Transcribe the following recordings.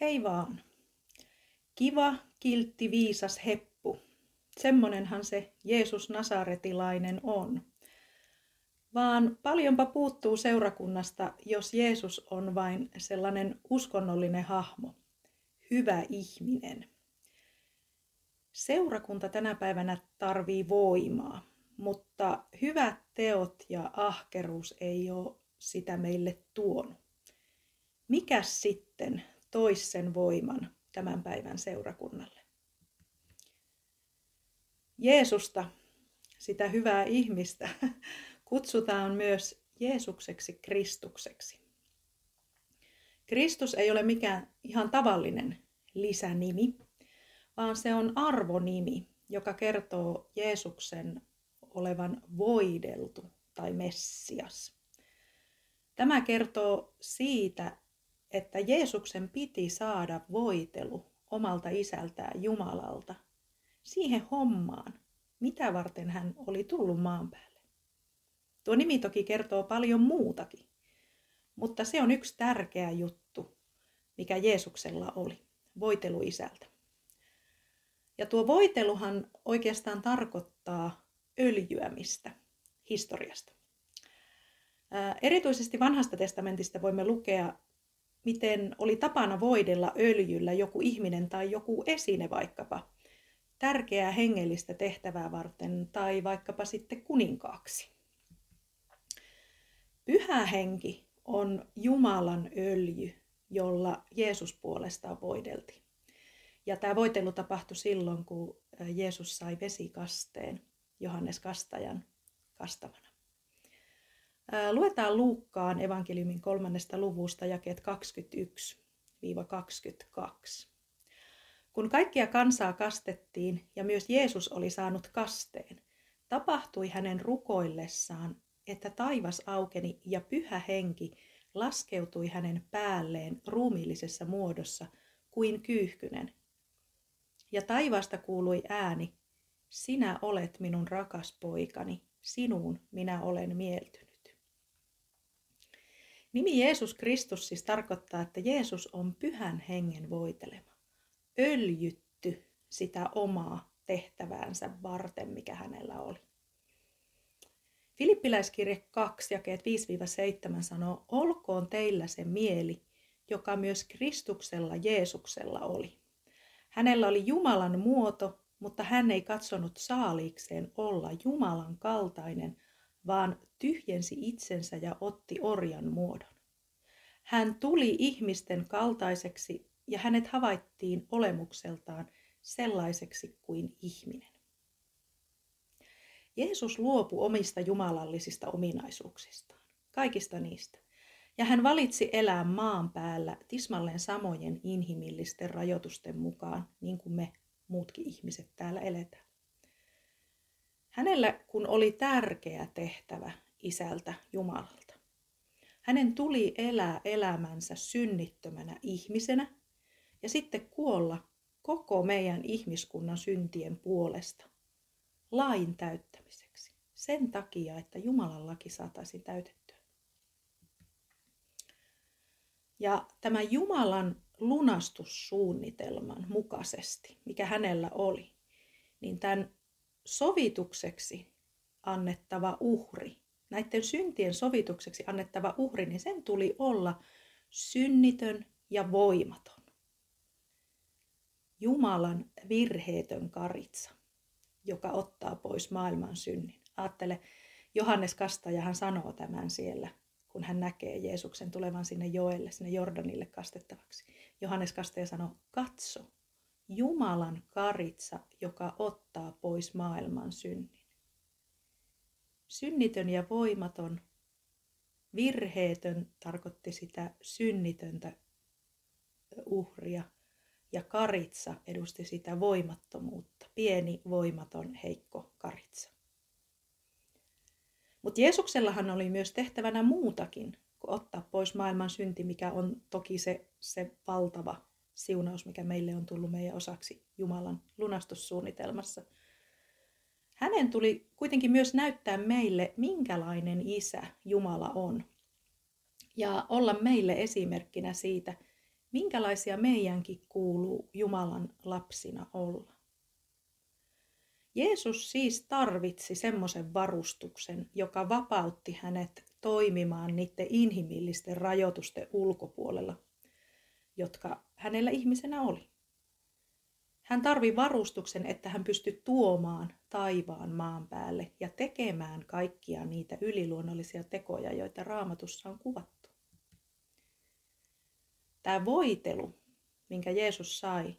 Hei vaan. Kiva, kiltti, viisas heppu. Semmonenhan se Jeesus Nasaretilainen on. Vaan paljonpa puuttuu seurakunnasta, jos Jeesus on vain sellainen uskonnollinen hahmo, hyvä ihminen. Seurakunta tänä päivänä tarvii voimaa, mutta hyvät teot ja ahkeruus ei ole sitä meille tuonut. Mikä sitten tois sen voiman tämän päivän seurakunnalle? Jeesusta, sitä hyvää ihmistä, kutsutaan myös Jeesukseksi Kristukseksi. Kristus ei ole mikään ihan tavallinen lisänimi, vaan se on arvonimi, joka kertoo Jeesuksen olevan voideltu tai Messias. Tämä kertoo siitä, että Jeesuksen piti saada voitelu omalta isältään Jumalalta siihen hommaan, mitä varten hän oli tullut maan päälle. Tuo nimi toki kertoo paljon muutakin, mutta se on yksi tärkeä juttu, mikä Jeesuksella oli, voitelu isältä. Ja tuo voiteluhan oikeastaan tarkoittaa öljyämistä historiasta. Erityisesti vanhasta testamentista voimme lukea, miten oli tapana voidella öljyllä joku ihminen tai joku esine vaikkapa tärkeää hengellistä tehtävää varten tai vaikkapa sitten kuninkaaksi. Pyhä henki on Jumalan öljy, jolla Jeesus puolestaan voideltiin. Ja tämä voitelu tapahtui silloin, kun Jeesus sai vesikasteen Johannes Kastajan kastamana. Luetaan Luukkaan evankeliumin kolmannesta luvusta jakeet 21-22. Kun kaikkia kansaa kastettiin ja myös Jeesus oli saanut kasteen, tapahtui hänen rukoillessaan, että taivas aukeni ja pyhä henki laskeutui hänen päälleen ruumiillisessa muodossa kuin kyyhkynen. Ja taivaasta kuului ääni, sinä olet minun rakas poikani, sinuun minä olen mieltynyt. Nimi Jeesus Kristus siis tarkoittaa, että Jeesus on pyhän hengen voitelema, öljytty sitä omaa tehtäväänsä varten, mikä hänellä oli. Filippiläiskirje 2, jakeet 5-7 sanoo, olkoon teillä se mieli, joka myös Kristuksella Jeesuksella oli. Hänellä oli Jumalan muoto, mutta hän ei katsonut saaliikseen olla Jumalan kaltainen, vaan tyhjensi itsensä ja otti orjan muodon. Hän tuli ihmisten kaltaiseksi ja hänet havaittiin olemukseltaan sellaiseksi kuin ihminen. Jeesus luopui omista jumalallisista ominaisuuksistaan, kaikista niistä, ja hän valitsi elää maan päällä tismalleen samojen inhimillisten rajoitusten mukaan, niin kuin me muutkin ihmiset täällä eletään. Hänellä kun oli tärkeä tehtävä isältä Jumalalta. Hänen tuli elää elämänsä synnittömänä ihmisenä ja sitten kuolla koko meidän ihmiskunnan syntien puolesta lain täyttämiseksi. Sen takia, että Jumalan laki saataisiin täytettyä. Ja tämä Jumalan lunastussuunnitelman mukaisesti, mikä hänellä oli, niin tämän sovitukseksi annettava uhri, näiden syntien sovitukseksi annettava uhri, niin sen tuli olla synnitön ja voimaton. Jumalan virheetön karitsa, joka ottaa pois maailman synnin. Ajattele, Johannes Kastajahan sanoo tämän siellä, kun hän näkee Jeesuksen tulevan sinne joelle, sinne Jordanille kastettavaksi. Johannes Kastaja sanoo, katso, Jumalan karitsa, joka ottaa pois maailman synnin. Synnitön ja voimaton, virheetön tarkoitti sitä synnitöntä uhria – ja karitsa edusti sitä voimattomuutta, pieni, voimaton, heikko karitsa. Mutta Jeesuksellahan oli myös tehtävänä muutakin kuin ottaa pois maailman synti, mikä on toki se, se valtava siunaus, mikä meille on tullut meidän osaksi Jumalan lunastussuunnitelmassa. Hänen tuli kuitenkin myös näyttää meille, minkälainen isä Jumala on. Ja olla meille esimerkkinä siitä, minkälaisia meidänkin kuuluu Jumalan lapsina olla. Jeesus siis tarvitsi semmoisen varustuksen, joka vapautti hänet toimimaan niiden inhimillisten rajoitusten ulkopuolella, jotka hänellä ihmisenä oli. Hän tarvi varustuksen, että hän pystyi tuomaan taivaan maan päälle ja tekemään kaikkia niitä yliluonnollisia tekoja, joita raamatussa on kuvattu. Tämä voitelu, minkä Jeesus sai,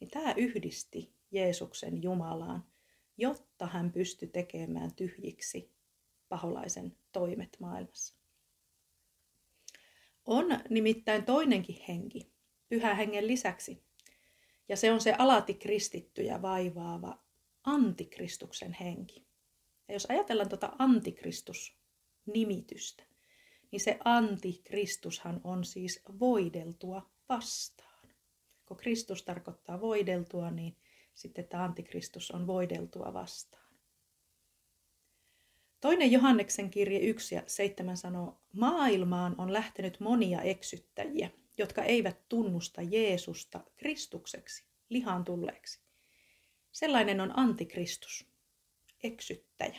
niin tämä yhdisti Jeesuksen Jumalaan, jotta hän pystyi tekemään tyhjiksi paholaisen toimet maailmassa. On nimittäin toinenkin henki, pyhä hengen lisäksi, ja se on se alati kristittyjä vaivaava antikristuksen henki. Ja jos ajatellaan tuota antikristus-nimitystä, niin se antikristushan on siis voideltua vastaan. Kun Kristus tarkoittaa voideltua, niin sitten tämä antikristus on voideltua vastaan. Toinen Johanneksen kirje 1 ja 7 sanoo, maailmaan on lähtenyt monia eksyttäjiä, jotka eivät tunnusta Jeesusta Kristukseksi, lihaan tulleeksi. Sellainen on antikristus, eksyttäjä.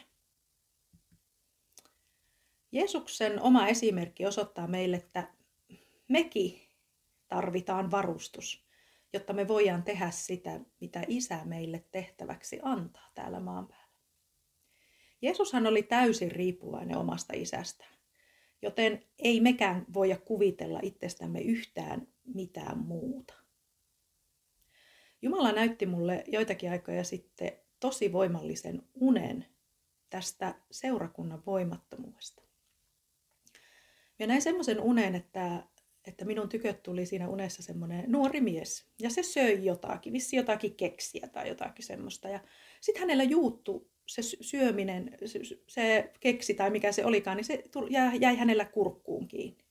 Jeesuksen oma esimerkki osoittaa meille, että mekin tarvitaan varustus, jotta me voidaan tehdä sitä, mitä Isä meille tehtäväksi antaa täällä maan päällä. Jeesushan oli täysin riippuvainen omasta isästään, joten ei mekään voida kuvitella itsestämme yhtään mitään muuta. Jumala näytti mulle joitakin aikoja sitten tosi voimallisen unen tästä seurakunnan voimattomuudesta. Ja näin semmoisen unen, että, että minun tyköt tuli siinä unessa semmoinen nuori mies. Ja se söi jotakin, vissi jotakin keksiä tai jotakin semmoista. Ja sitten hänellä juuttu se syöminen, se keksi tai mikä se olikaan, niin se jäi hänellä kurkkuun kiinni.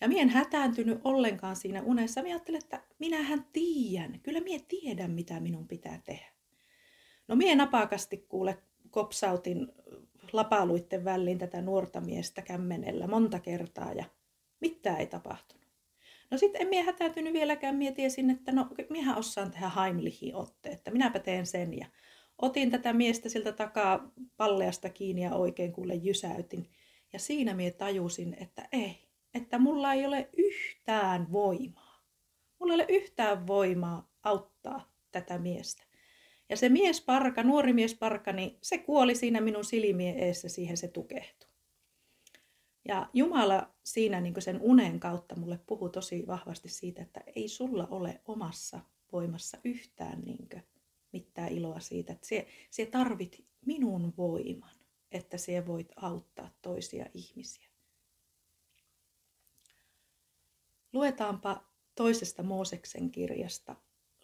Ja mien hätääntynyt ollenkaan siinä unessa. Minä ajattelin, että minähän tiedän, kyllä minä tiedän, mitä minun pitää tehdä. No mie napakasti kuule kopsautin lapaluitten väliin tätä nuorta miestä kämmenellä monta kertaa ja mitään ei tapahtunut. No sitten en mie hätääntynyt vieläkään, mie tiesin, että no minähän osaan tehdä Heimlichin otte, että minäpä teen sen ja otin tätä miestä siltä takaa palleasta kiinni ja oikein kuule jysäytin. Ja siinä mie tajusin, että ei, että mulla ei ole yhtään voimaa. Mulla ei ole yhtään voimaa auttaa tätä miestä. Ja se miesparka, nuori miesparka, niin se kuoli siinä minun silmien eessä, siihen se tukehtui. Ja Jumala siinä niin sen unen kautta mulle puhui tosi vahvasti siitä, että ei sulla ole omassa voimassa yhtään niin mitään iloa siitä, että se, se tarvit minun voiman, että se voit auttaa toisia ihmisiä. Luetaanpa toisesta Mooseksen kirjasta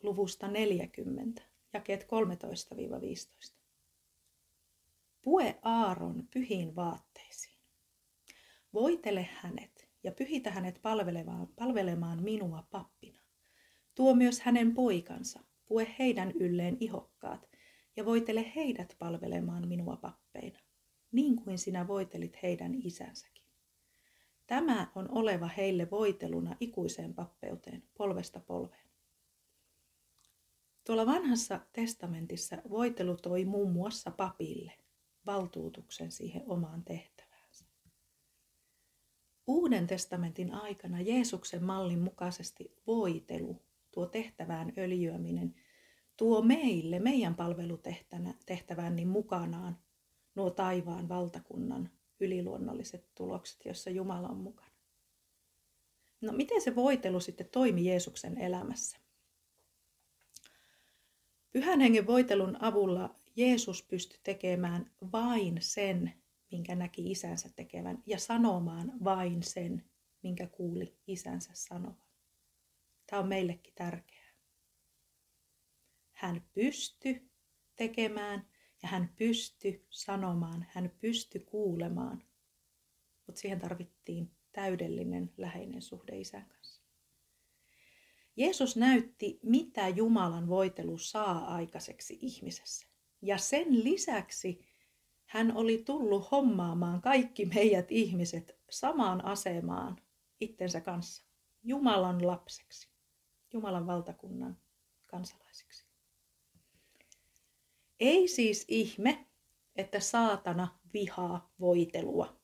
luvusta 40, jakeet 13-15. Pue Aaron pyhiin vaatteisiin. Voitele hänet ja pyhitä hänet palvelemaan, palvelemaan minua pappina. Tuo myös hänen poikansa, pue heidän ylleen ihokkaat ja voitele heidät palvelemaan minua pappeina, niin kuin sinä voitelit heidän isänsäkin. Tämä on oleva heille voiteluna ikuiseen pappeuteen, polvesta polveen. Tuolla vanhassa testamentissa voitelu toi muun muassa papille valtuutuksen siihen omaan tehtäväänsä. Uuden testamentin aikana Jeesuksen mallin mukaisesti voitelu tuo tehtävään öljyäminen, tuo meille, meidän palvelutehtävään niin mukanaan nuo taivaan valtakunnan yliluonnolliset tulokset, joissa Jumala on mukana. No miten se voitelu sitten toimi Jeesuksen elämässä? Pyhän hengen voitelun avulla Jeesus pystyi tekemään vain sen, minkä näki isänsä tekevän, ja sanomaan vain sen, minkä kuuli isänsä sanovan. Tämä on meillekin tärkeää. Hän pystyi tekemään ja hän pystyi sanomaan, hän pystyi kuulemaan. Mutta siihen tarvittiin täydellinen läheinen suhde isän kanssa. Jeesus näytti, mitä Jumalan voitelu saa aikaiseksi ihmisessä. Ja sen lisäksi hän oli tullut hommaamaan kaikki meidät ihmiset samaan asemaan itsensä kanssa Jumalan lapseksi, Jumalan valtakunnan kansalaisiksi. Ei siis ihme, että saatana vihaa voitelua.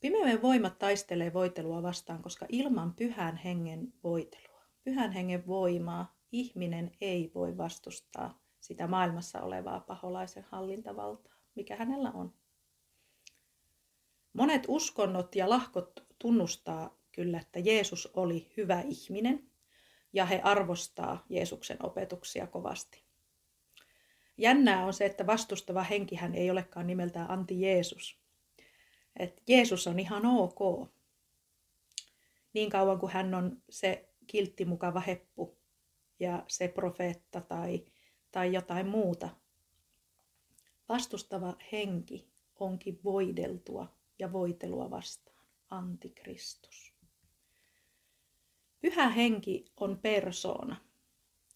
Pimeyden voimat taistelee voitelua vastaan, koska ilman pyhän hengen voitelua, pyhän hengen voimaa, ihminen ei voi vastustaa sitä maailmassa olevaa paholaisen hallintavaltaa, mikä hänellä on. Monet uskonnot ja lahkot tunnustaa kyllä, että Jeesus oli hyvä ihminen ja he arvostaa Jeesuksen opetuksia kovasti. Jännää on se, että vastustava henkihän ei olekaan nimeltään anti-Jeesus. Et Jeesus on ihan ok. Niin kauan kuin hän on se kiltti mukava heppu ja se profeetta tai, tai jotain muuta. Vastustava henki onkin voideltua ja voitelua vastaan. Antikristus. Pyhä henki on persoona.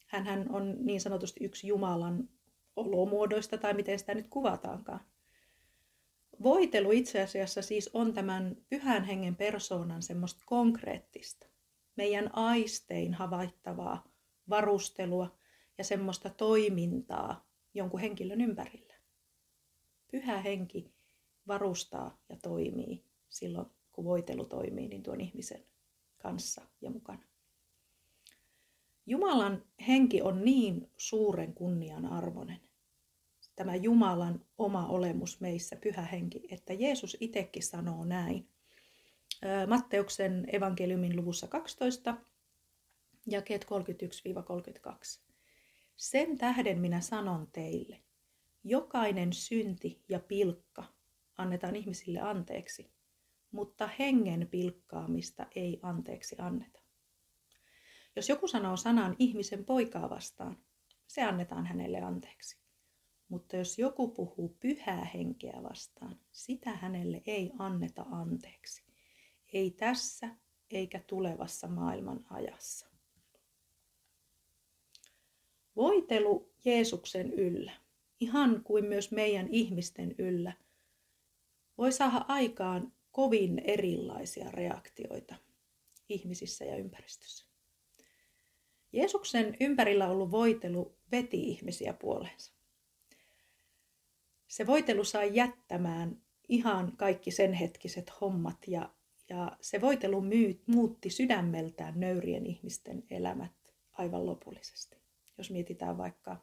Hän on niin sanotusti yksi Jumalan olomuodoista tai miten sitä nyt kuvataankaan. Voitelu itse asiassa siis on tämän pyhän hengen persoonan semmoista konkreettista, meidän aistein havaittavaa varustelua ja semmoista toimintaa jonkun henkilön ympärillä. Pyhä henki varustaa ja toimii silloin, kun voitelu toimii, niin tuon ihmisen kanssa ja mukana. Jumalan henki on niin suuren kunnian arvoinen, tämä Jumalan oma olemus meissä, pyhä henki, että Jeesus itsekin sanoo näin. Matteuksen evankeliumin luvussa 12, jakeet 31-32. Sen tähden minä sanon teille, jokainen synti ja pilkka annetaan ihmisille anteeksi, mutta hengen pilkkaamista ei anteeksi anneta. Jos joku sanoo sanan ihmisen poikaa vastaan, se annetaan hänelle anteeksi. Mutta jos joku puhuu pyhää henkeä vastaan, sitä hänelle ei anneta anteeksi. Ei tässä eikä tulevassa maailman ajassa. Voitelu Jeesuksen yllä, ihan kuin myös meidän ihmisten yllä, voi saada aikaan kovin erilaisia reaktioita ihmisissä ja ympäristössä. Jeesuksen ympärillä ollut voitelu veti ihmisiä puoleensa. Se voitelu sai jättämään ihan kaikki sen hetkiset hommat ja, ja se voitelu myy, muutti sydämeltään nöyrien ihmisten elämät aivan lopullisesti. Jos mietitään vaikka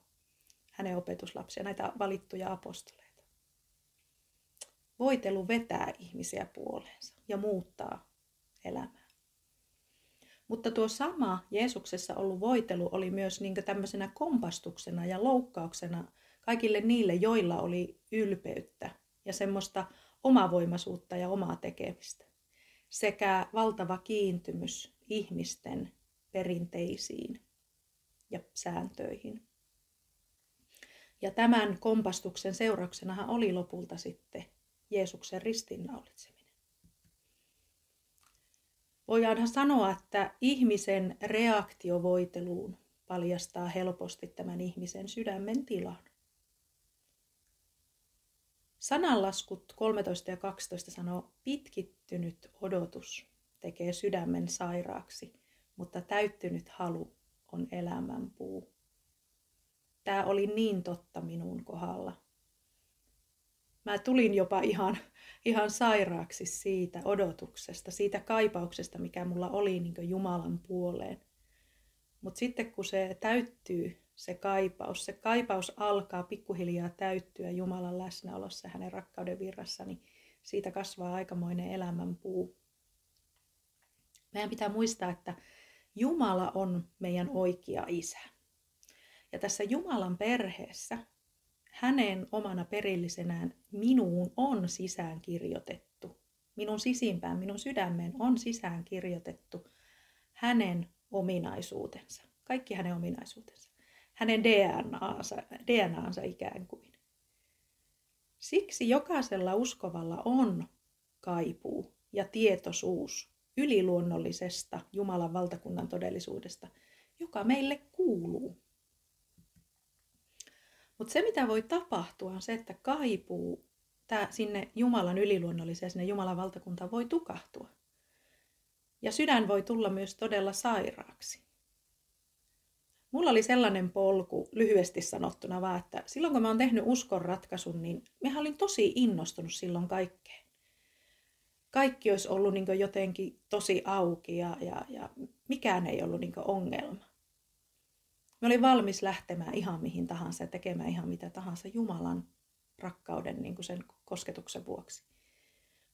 hänen opetuslapsia, näitä valittuja apostoleita. Voitelu vetää ihmisiä puoleensa ja muuttaa elämää. Mutta tuo sama Jeesuksessa ollut voitelu oli myös niin tämmöisenä kompastuksena ja loukkauksena kaikille niille, joilla oli ylpeyttä ja semmoista omavoimaisuutta ja omaa tekemistä. Sekä valtava kiintymys ihmisten perinteisiin ja sääntöihin. Ja tämän kompastuksen seurauksenahan oli lopulta sitten Jeesuksen ristiinnaulitseminen. Voidaanhan sanoa, että ihmisen reaktio voiteluun paljastaa helposti tämän ihmisen sydämen tilan. Sananlaskut 13 ja 12 sanoo, pitkittynyt odotus tekee sydämen sairaaksi, mutta täyttynyt halu on elämän puu. Tämä oli niin totta minun kohdalla. Mä tulin jopa ihan ihan sairaaksi siitä odotuksesta, siitä kaipauksesta, mikä mulla oli niin Jumalan puoleen. Mutta sitten kun se täyttyy, se kaipaus, se kaipaus alkaa pikkuhiljaa täyttyä Jumalan läsnäolossa hänen rakkauden virrassa, niin siitä kasvaa aikamoinen elämän puu. Meidän pitää muistaa, että Jumala on meidän oikea isä. Ja tässä Jumalan perheessä hänen omana perillisenään minuun on sisään kirjoitettu. Minun sisimpään, minun sydämeen on sisään kirjoitettu hänen ominaisuutensa. Kaikki hänen ominaisuutensa. Hänen DNAansa, DNAansa ikään kuin. Siksi jokaisella uskovalla on kaipuu ja tietoisuus yliluonnollisesta Jumalan valtakunnan todellisuudesta, joka meille kuuluu. Mutta se, mitä voi tapahtua, on se, että kaipuu tää, sinne Jumalan yliluonnolliseen, sinne Jumalan valtakuntaan voi tukahtua. Ja sydän voi tulla myös todella sairaaksi. Mulla oli sellainen polku, lyhyesti sanottuna vaan, että silloin kun mä oon tehnyt uskon ratkaisun, niin mä olin tosi innostunut silloin kaikkeen. Kaikki olisi ollut niin jotenkin tosi auki ja, ja, ja mikään ei ollut niin ongelma. Mä olin valmis lähtemään ihan mihin tahansa ja tekemään ihan mitä tahansa Jumalan rakkauden niin sen kosketuksen vuoksi.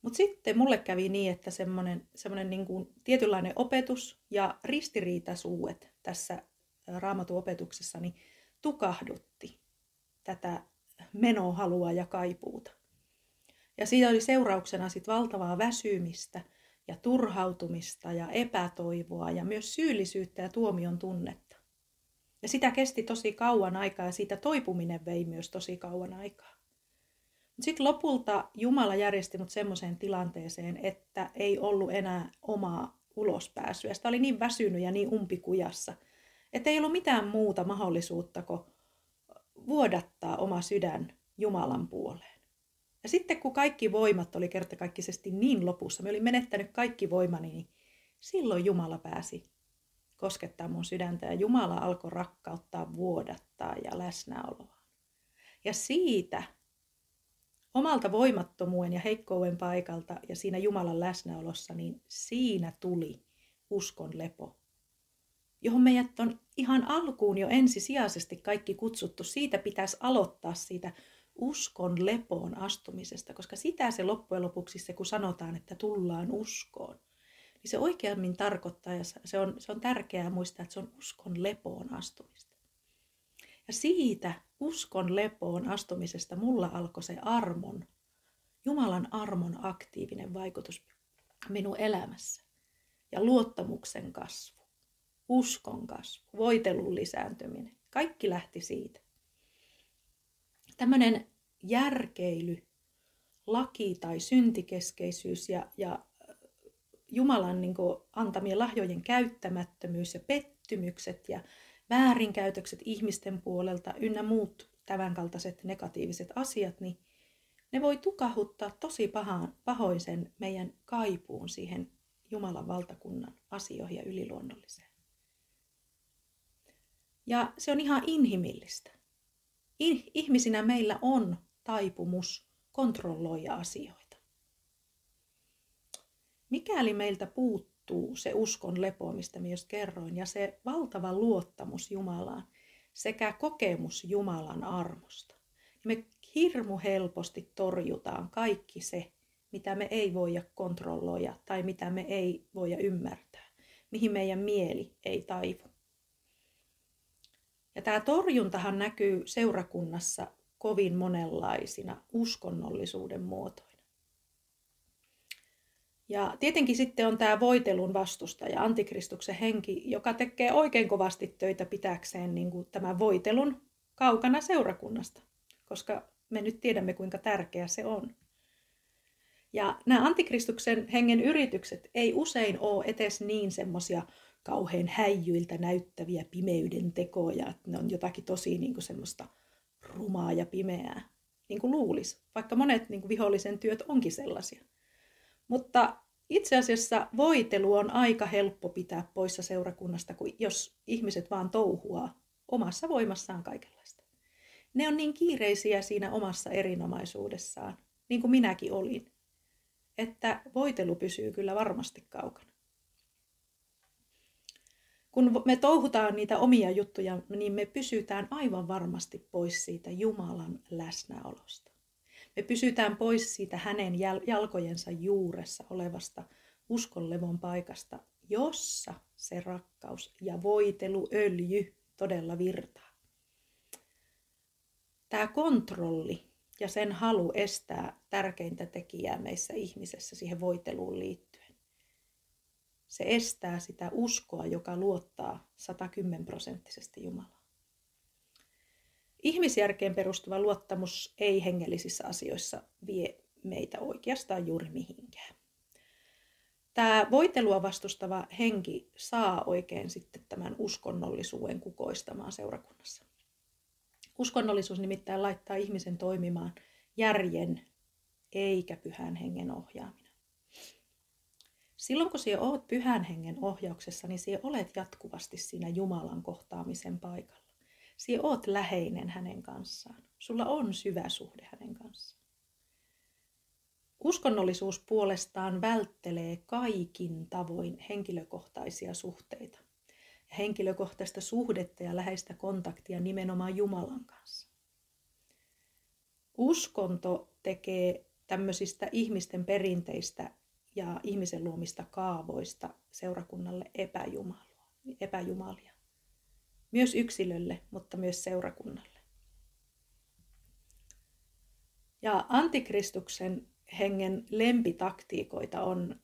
Mutta sitten mulle kävi niin, että semmoinen, semmoinen niin tietynlainen opetus ja ristiriitaisuudet tässä raamatuopetuksessani tukahdutti tätä menohalua ja kaipuuta. Ja siitä oli seurauksena sit valtavaa väsymistä ja turhautumista ja epätoivoa ja myös syyllisyyttä ja tuomion tunnetta. Ja sitä kesti tosi kauan aikaa ja siitä toipuminen vei myös tosi kauan aikaa. Sitten lopulta Jumala järjesti mut semmoiseen tilanteeseen, että ei ollut enää omaa ulospääsyä. Sitä oli niin väsynyt ja niin umpikujassa – että ei ollut mitään muuta mahdollisuutta kuin vuodattaa oma sydän Jumalan puoleen. Ja sitten kun kaikki voimat oli kertakaikkisesti niin lopussa, me olin menettänyt kaikki voimani, niin silloin Jumala pääsi koskettaa mun sydäntä ja Jumala alkoi rakkauttaa, vuodattaa ja läsnäoloa. Ja siitä omalta voimattomuuden ja heikkouden paikalta ja siinä Jumalan läsnäolossa, niin siinä tuli uskon lepo johon meidät on ihan alkuun jo ensisijaisesti kaikki kutsuttu. Siitä pitäisi aloittaa siitä uskon lepoon astumisesta, koska sitä se loppujen lopuksi se, kun sanotaan, että tullaan uskoon, niin se oikeammin tarkoittaa, ja se on, se on tärkeää muistaa, että se on uskon lepoon astumista. Ja siitä uskon lepoon astumisesta mulla alkoi se armon, Jumalan armon aktiivinen vaikutus minun elämässä ja luottamuksen kasvu uskon kasvu, voitelun lisääntyminen. Kaikki lähti siitä. Tämmöinen järkeily, laki tai syntikeskeisyys ja, ja Jumalan niin kuin, antamien lahjojen käyttämättömyys ja pettymykset ja väärinkäytökset ihmisten puolelta ynnä muut tämänkaltaiset negatiiviset asiat, niin ne voi tukahuttaa tosi pahaan, pahoin sen meidän kaipuun siihen Jumalan valtakunnan asioihin ja yliluonnolliseen. Ja se on ihan inhimillistä. Ihmisinä meillä on taipumus kontrolloida asioita. Mikäli meiltä puuttuu se uskon lepo, mistä just kerroin, ja se valtava luottamus Jumalaan sekä kokemus Jumalan armosta, niin me hirmu helposti torjutaan kaikki se, mitä me ei voida kontrolloida tai mitä me ei voida ymmärtää, mihin meidän mieli ei taivu. Ja tämä torjuntahan näkyy seurakunnassa kovin monenlaisina uskonnollisuuden muotoina. Ja tietenkin sitten on tämä voitelun vastustaja, antikristuksen henki, joka tekee oikein kovasti töitä pitäkseen niin kuin tämän voitelun kaukana seurakunnasta, koska me nyt tiedämme kuinka tärkeä se on. Ja nämä antikristuksen hengen yritykset ei usein ole etes niin semmoisia kauhean häijyiltä näyttäviä pimeyden tekoja, että ne on jotakin tosi niin kuin semmoista rumaa ja pimeää, niin kuin luulisi, vaikka monet niin kuin vihollisen työt onkin sellaisia. Mutta itse asiassa voitelu on aika helppo pitää poissa seurakunnasta, kun jos ihmiset vaan touhuaa omassa voimassaan kaikenlaista. Ne on niin kiireisiä siinä omassa erinomaisuudessaan, niin kuin minäkin olin, että voitelu pysyy kyllä varmasti kaukana kun me touhutaan niitä omia juttuja, niin me pysytään aivan varmasti pois siitä Jumalan läsnäolosta. Me pysytään pois siitä hänen jalkojensa juuressa olevasta uskonlevon paikasta, jossa se rakkaus ja voiteluöljy todella virtaa. Tämä kontrolli ja sen halu estää tärkeintä tekijää meissä ihmisessä siihen voiteluun liittyen se estää sitä uskoa, joka luottaa 110 prosenttisesti Jumalaan. Ihmisjärkeen perustuva luottamus ei hengellisissä asioissa vie meitä oikeastaan juuri mihinkään. Tämä voitelua vastustava henki saa oikein sitten tämän uskonnollisuuden kukoistamaan seurakunnassa. Uskonnollisuus nimittäin laittaa ihmisen toimimaan järjen eikä pyhän hengen ohjaaminen. Silloin kun sinä olet pyhän hengen ohjauksessa, niin sinä olet jatkuvasti siinä Jumalan kohtaamisen paikalla. Sinä olet läheinen hänen kanssaan. Sulla on syvä suhde hänen kanssaan. Uskonnollisuus puolestaan välttelee kaikin tavoin henkilökohtaisia suhteita. Henkilökohtaista suhdetta ja läheistä kontaktia nimenomaan Jumalan kanssa. Uskonto tekee tämmöisistä ihmisten perinteistä ja ihmisen luomista kaavoista seurakunnalle epäjumalia. Myös yksilölle, mutta myös seurakunnalle. Ja antikristuksen hengen lempitaktiikoita on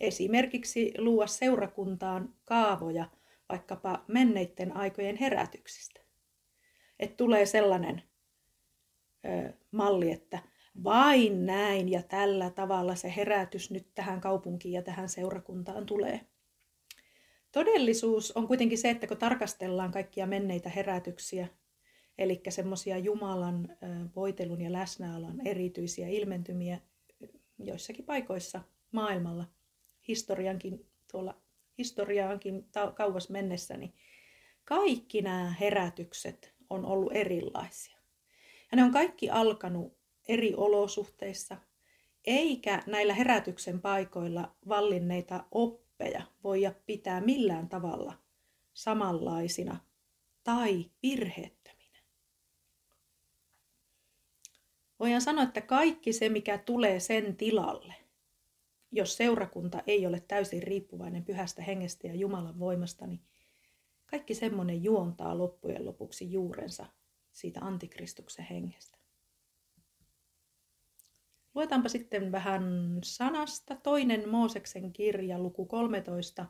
esimerkiksi luua seurakuntaan kaavoja vaikkapa menneiden aikojen herätyksistä. Et tulee sellainen ö, malli, että vain näin ja tällä tavalla se herätys nyt tähän kaupunkiin ja tähän seurakuntaan tulee. Todellisuus on kuitenkin se, että kun tarkastellaan kaikkia menneitä herätyksiä, eli semmoisia Jumalan voitelun ja läsnäolon erityisiä ilmentymiä joissakin paikoissa maailmalla, historiankin, tuolla historiaankin kauas mennessä, niin kaikki nämä herätykset on ollut erilaisia. Ja ne on kaikki alkanut eri olosuhteissa, eikä näillä herätyksen paikoilla vallinneita oppeja voida pitää millään tavalla samanlaisina tai virheettöminä. Voidaan sanoa, että kaikki se, mikä tulee sen tilalle, jos seurakunta ei ole täysin riippuvainen pyhästä hengestä ja Jumalan voimasta, niin kaikki semmoinen juontaa loppujen lopuksi juurensa siitä antikristuksen hengestä. Luetaanpa sitten vähän sanasta. Toinen Mooseksen kirja, luku 13,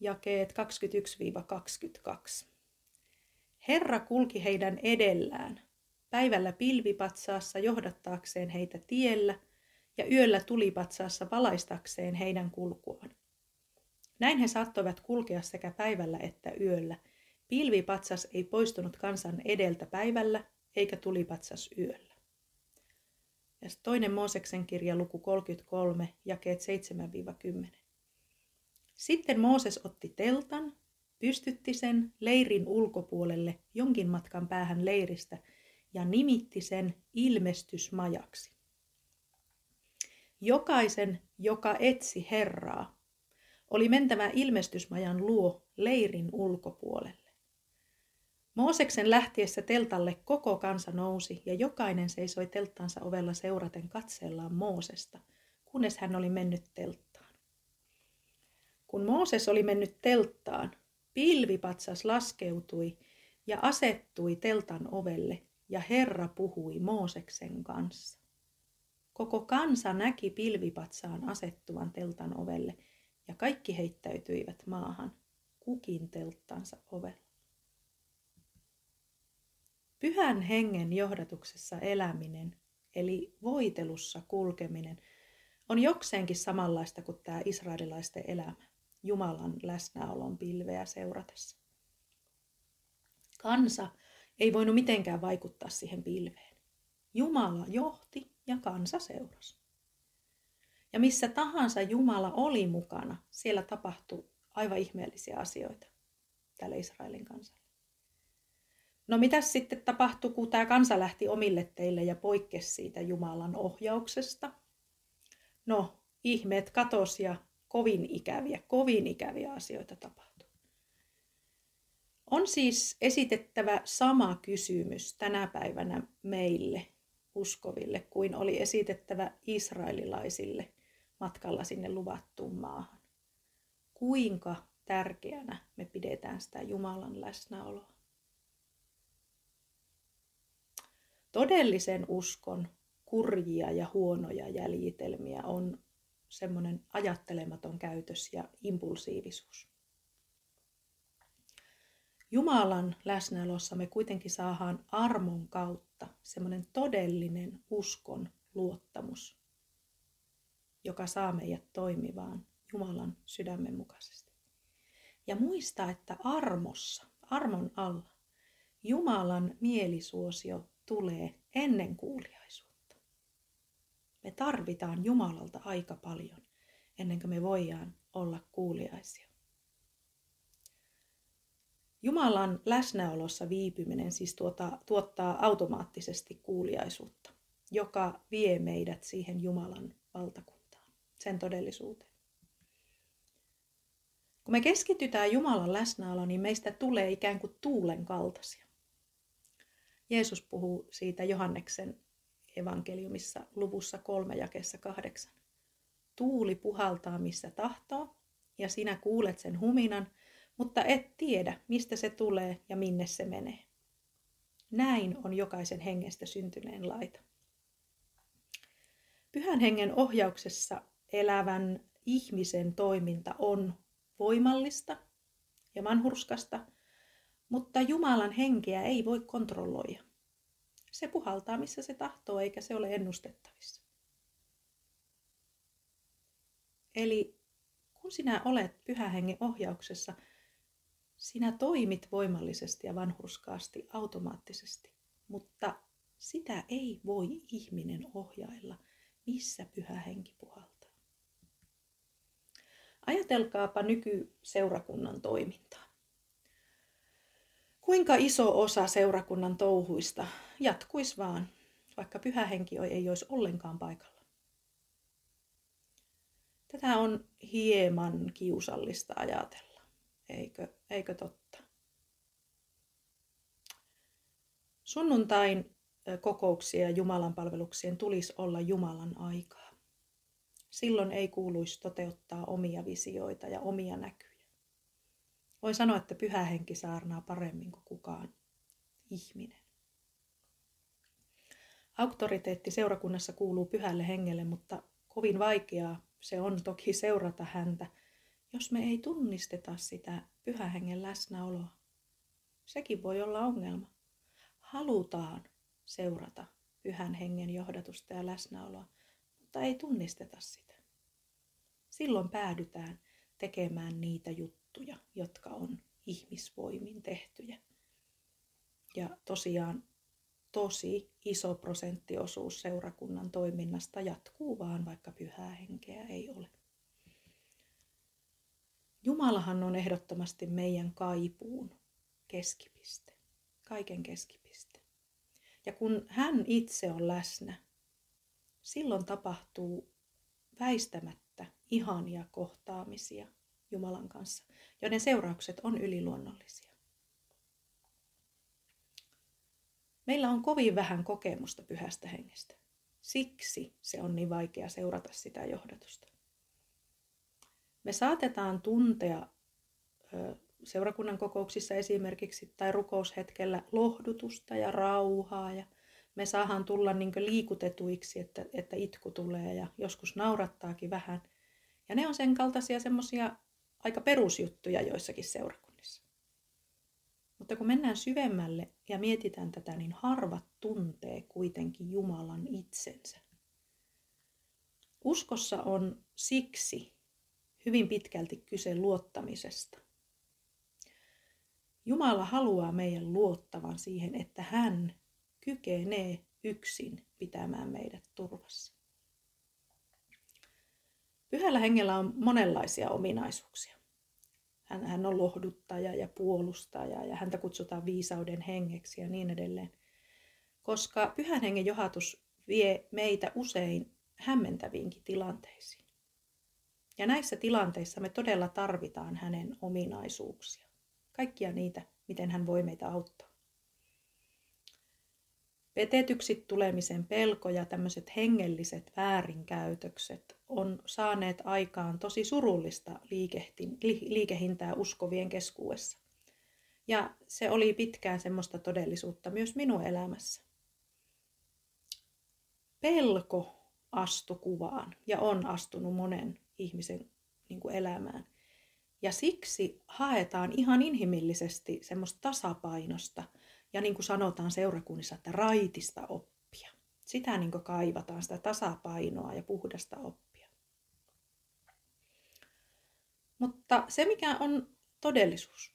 jakeet 21-22. Herra kulki heidän edellään, päivällä pilvipatsaassa johdattaakseen heitä tiellä ja yöllä tulipatsaassa valaistakseen heidän kulkuaan. Näin he saattoivat kulkea sekä päivällä että yöllä. Pilvipatsas ei poistunut kansan edeltä päivällä eikä tulipatsas yöllä. Ja toinen Mooseksen kirja luku 33, jakeet 7-10. Sitten Mooses otti teltan, pystytti sen leirin ulkopuolelle jonkin matkan päähän leiristä ja nimitti sen ilmestysmajaksi. Jokaisen, joka etsi Herraa, oli mentävä ilmestysmajan luo leirin ulkopuolelle. Mooseksen lähtiessä teltalle koko kansa nousi ja jokainen seisoi telttansa ovella seuraten katseellaan Moosesta, kunnes hän oli mennyt telttaan. Kun Mooses oli mennyt telttaan, pilvipatsas laskeutui ja asettui teltan ovelle ja Herra puhui Mooseksen kanssa. Koko kansa näki pilvipatsaan asettuvan teltan ovelle ja kaikki heittäytyivät maahan, kukin telttansa ovelle. Pyhän hengen johdatuksessa eläminen, eli voitelussa kulkeminen, on jokseenkin samanlaista kuin tämä israelilaisten elämä, Jumalan läsnäolon pilveä seuratessa. Kansa ei voinut mitenkään vaikuttaa siihen pilveen. Jumala johti ja kansa seurasi. Ja missä tahansa Jumala oli mukana, siellä tapahtui aivan ihmeellisiä asioita tälle Israelin kansalle. No mitä sitten tapahtui, kun tämä kansa lähti omille teille ja poikkesi siitä Jumalan ohjauksesta? No, ihmeet katos ja kovin ikäviä, kovin ikäviä asioita tapahtui. On siis esitettävä sama kysymys tänä päivänä meille uskoville kuin oli esitettävä israelilaisille matkalla sinne luvattuun maahan. Kuinka tärkeänä me pidetään sitä Jumalan läsnäoloa? Todellisen uskon kurjia ja huonoja jäljitelmiä on semmoinen ajattelematon käytös ja impulsiivisuus. Jumalan läsnäolossa me kuitenkin saadaan armon kautta semmoinen todellinen uskon luottamus, joka saa meidät toimivaan Jumalan sydämen mukaisesti. Ja muista, että armossa, armon alla, Jumalan mielisuosio tulee ennen kuuliaisuutta. Me tarvitaan Jumalalta aika paljon, ennen kuin me voidaan olla kuuliaisia. Jumalan läsnäolossa viipyminen siis tuota, tuottaa automaattisesti kuuliaisuutta, joka vie meidät siihen Jumalan valtakuntaan, sen todellisuuteen. Kun me keskitytään Jumalan läsnäoloon, niin meistä tulee ikään kuin tuulen kaltaisia. Jeesus puhuu siitä Johanneksen evankeliumissa luvussa kolme jakessa kahdeksan. Tuuli puhaltaa missä tahtoo, ja sinä kuulet sen huminan, mutta et tiedä, mistä se tulee ja minne se menee. Näin on jokaisen hengestä syntyneen laita. Pyhän hengen ohjauksessa elävän ihmisen toiminta on voimallista ja vanhurskasta, mutta Jumalan henkeä ei voi kontrolloida. Se puhaltaa missä se tahtoo, eikä se ole ennustettavissa. Eli kun sinä olet pyhän hengen ohjauksessa, sinä toimit voimallisesti ja vanhurskaasti automaattisesti, mutta sitä ei voi ihminen ohjailla, missä pyhä henki puhaltaa. Ajatelkaapa nykyseurakunnan toimintaa. Kuinka iso osa seurakunnan touhuista jatkuisi vaan, vaikka pyhä henki ei olisi ollenkaan paikalla? Tätä on hieman kiusallista ajatella, eikö, eikö totta? Sunnuntain kokouksien ja Jumalan palveluksien tulisi olla Jumalan aikaa. Silloin ei kuuluisi toteuttaa omia visioita ja omia näkyjä. Voin sanoa, että pyhä henki saarnaa paremmin kuin kukaan ihminen. Auktoriteetti seurakunnassa kuuluu pyhälle hengelle, mutta kovin vaikeaa se on toki seurata häntä, jos me ei tunnisteta sitä pyhän hengen läsnäoloa. Sekin voi olla ongelma. Halutaan seurata pyhän hengen johdatusta ja läsnäoloa, mutta ei tunnisteta sitä. Silloin päädytään tekemään niitä juttuja, jotka on ihmisvoimin tehtyjä. Ja tosiaan tosi iso prosenttiosuus seurakunnan toiminnasta jatkuu vaan, vaikka pyhää henkeä ei ole. Jumalahan on ehdottomasti meidän kaipuun keskipiste, kaiken keskipiste. Ja kun hän itse on läsnä, silloin tapahtuu väistämättä ihania kohtaamisia Jumalan kanssa, joiden seuraukset on yliluonnollisia. Meillä on kovin vähän kokemusta pyhästä hengestä. Siksi se on niin vaikea seurata sitä johdatusta. Me saatetaan tuntea seurakunnan kokouksissa esimerkiksi tai rukoushetkellä lohdutusta ja rauhaa ja me saahan tulla niin liikutetuiksi, että, että itku tulee ja joskus naurattaakin vähän. Ja ne on sen kaltaisia semmoisia aika perusjuttuja joissakin seurakunnissa. Mutta kun mennään syvemmälle ja mietitään tätä, niin harvat tuntee kuitenkin Jumalan itsensä. Uskossa on siksi hyvin pitkälti kyse luottamisesta. Jumala haluaa meidän luottavan siihen, että hän kykenee yksin pitämään meidät turvassa. Pyhällä hengellä on monenlaisia ominaisuuksia. Hän, hän on lohduttaja ja puolustaja ja häntä kutsutaan viisauden hengeksi ja niin edelleen. Koska pyhän hengen johatus vie meitä usein hämmentäviinkin tilanteisiin. Ja näissä tilanteissa me todella tarvitaan hänen ominaisuuksia. Kaikkia niitä, miten hän voi meitä auttaa. Petetyksi tulemisen pelko ja tämmöiset hengelliset väärinkäytökset on saaneet aikaan tosi surullista liikehintää uskovien keskuudessa. Ja se oli pitkään semmoista todellisuutta myös minun elämässä. Pelko astu kuvaan ja on astunut monen ihmisen niin kuin elämään. Ja siksi haetaan ihan inhimillisesti semmoista tasapainosta ja niin kuin sanotaan seurakunnissa, että raitista oppia. Sitä niin kuin kaivataan, sitä tasapainoa ja puhdasta oppia. Mutta se, mikä on todellisuus.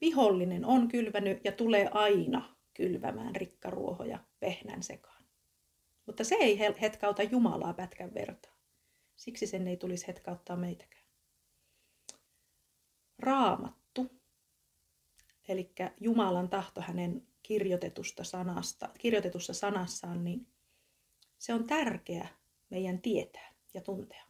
Vihollinen on kylvänyt ja tulee aina kylvämään rikkaruohoja vehnän sekaan. Mutta se ei hetkauta Jumalaa pätkän vertaa. Siksi sen ei tulisi hetkauttaa meitäkään. Raamattu, eli Jumalan tahto hänen kirjoitetusta sanasta, kirjoitetussa sanassaan, niin se on tärkeä meidän tietää ja tuntea.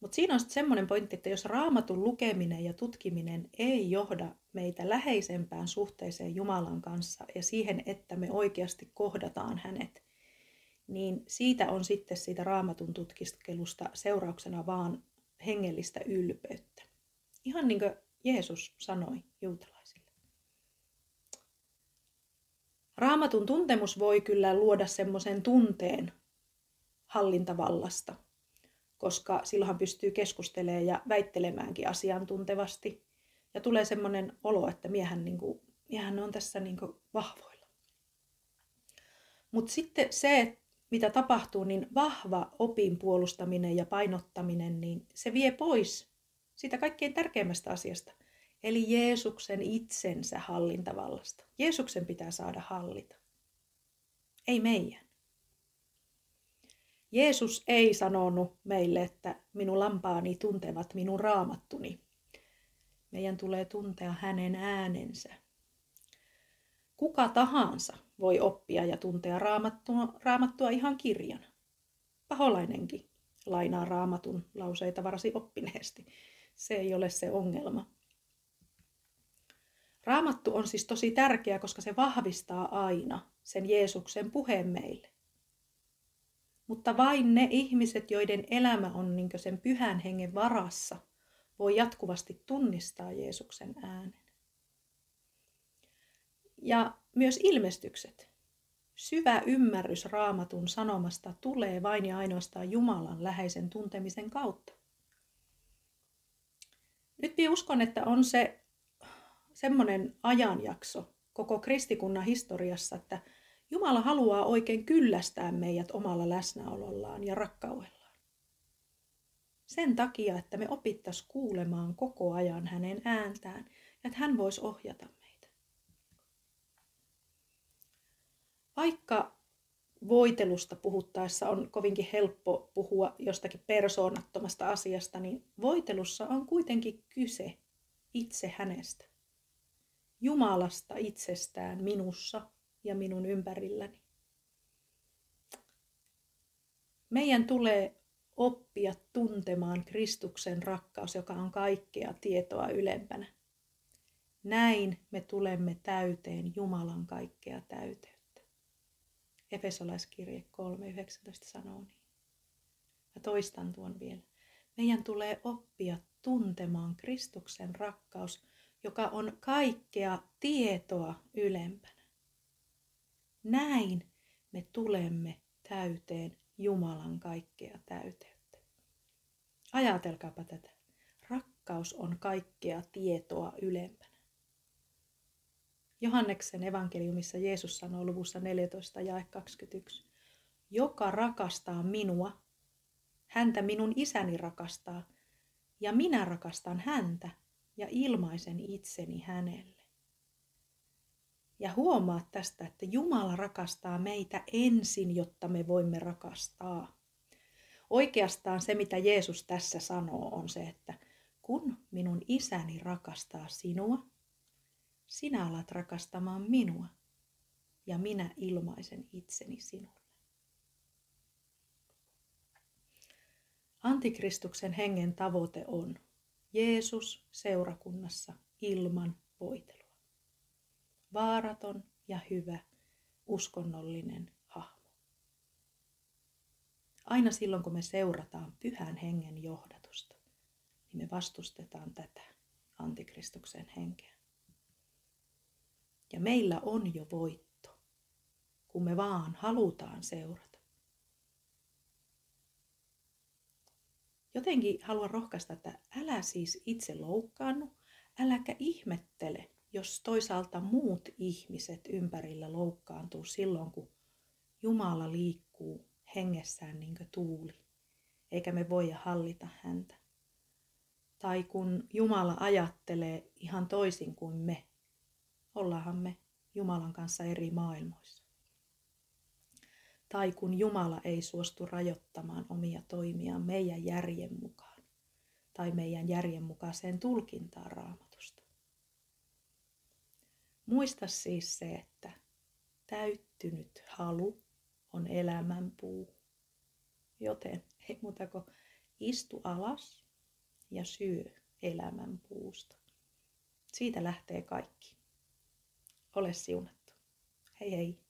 Mutta siinä on semmoinen pointti, että jos raamatun lukeminen ja tutkiminen ei johda meitä läheisempään suhteeseen Jumalan kanssa ja siihen, että me oikeasti kohdataan hänet, niin siitä on sitten siitä raamatun tutkiskelusta seurauksena vaan hengellistä ylpeyttä. Ihan niin kuin Jeesus sanoi juutalaisille. Raamatun tuntemus voi kyllä luoda semmoisen tunteen hallintavallasta, koska silloinhan pystyy keskustelemaan ja väittelemäänkin asiantuntevasti. Ja tulee semmoinen olo, että miehän, niin kuin, miehän on tässä niin kuin vahvoilla. Mutta sitten se, mitä tapahtuu, niin vahva opin puolustaminen ja painottaminen, niin se vie pois siitä kaikkein tärkeimmästä asiasta, eli Jeesuksen itsensä hallintavallasta. Jeesuksen pitää saada hallita, ei meidän. Jeesus ei sanonut meille, että minun lampaani tuntevat minun raamattuni. Meidän tulee tuntea hänen äänensä. Kuka tahansa voi oppia ja tuntea raamattua, raamattua ihan kirjana. Paholainenkin lainaa raamatun lauseita varsin oppineesti. Se ei ole se ongelma. Raamattu on siis tosi tärkeä, koska se vahvistaa aina sen Jeesuksen puheen meille. Mutta vain ne ihmiset, joiden elämä on niin sen pyhän hengen varassa, voi jatkuvasti tunnistaa Jeesuksen äänen. Ja myös ilmestykset. Syvä ymmärrys raamatun sanomasta tulee vain ja ainoastaan Jumalan läheisen tuntemisen kautta. Nyt minä uskon, että on se semmoinen ajanjakso koko kristikunnan historiassa, että Jumala haluaa oikein kyllästää meidät omalla läsnäolollaan ja rakkaudellaan. Sen takia, että me opittaisiin kuulemaan koko ajan hänen ääntään että hän voisi ohjata meitä. Vaikka voitelusta puhuttaessa on kovinkin helppo puhua jostakin persoonattomasta asiasta, niin voitelussa on kuitenkin kyse itse hänestä. Jumalasta itsestään minussa ja minun ympärilläni. Meidän tulee oppia tuntemaan Kristuksen rakkaus, joka on kaikkea tietoa ylempänä. Näin me tulemme täyteen Jumalan kaikkea täyteyttä. Efesolaiskirje 3.19 sanoo niin. Ja toistan tuon vielä. Meidän tulee oppia tuntemaan Kristuksen rakkaus, joka on kaikkea tietoa ylempänä. Näin me tulemme täyteen Jumalan kaikkea täyteyttä. Ajatelkaapa tätä. Rakkaus on kaikkea tietoa ylempänä. Johanneksen evankeliumissa Jeesus sanoo luvussa 14 ja 21. Joka rakastaa minua, häntä minun isäni rakastaa, ja minä rakastan häntä ja ilmaisen itseni hänelle. Ja huomaa tästä, että Jumala rakastaa meitä ensin, jotta me voimme rakastaa. Oikeastaan se, mitä Jeesus tässä sanoo, on se, että kun minun isäni rakastaa sinua, sinä alat rakastamaan minua ja minä ilmaisen itseni sinulle. Antikristuksen hengen tavoite on Jeesus seurakunnassa ilman voitelua vaaraton ja hyvä uskonnollinen hahmo. Aina silloin, kun me seurataan pyhän hengen johdatusta, niin me vastustetaan tätä antikristuksen henkeä. Ja meillä on jo voitto, kun me vaan halutaan seurata. Jotenkin haluan rohkaista, että älä siis itse loukkaannu, äläkä ihmettele, jos toisaalta muut ihmiset ympärillä loukkaantuu silloin, kun Jumala liikkuu hengessään niin kuin tuuli, eikä me voi hallita häntä. Tai kun Jumala ajattelee ihan toisin kuin me, ollaanhan me Jumalan kanssa eri maailmoissa. Tai kun Jumala ei suostu rajoittamaan omia toimiaan meidän järjen mukaan tai meidän järjen mukaiseen tulkintaan raamatusta. Muista siis se, että täyttynyt halu on elämän puu. Joten ei muuta kuin istu alas ja syö elämän puusta. Siitä lähtee kaikki. Ole siunattu. Hei hei.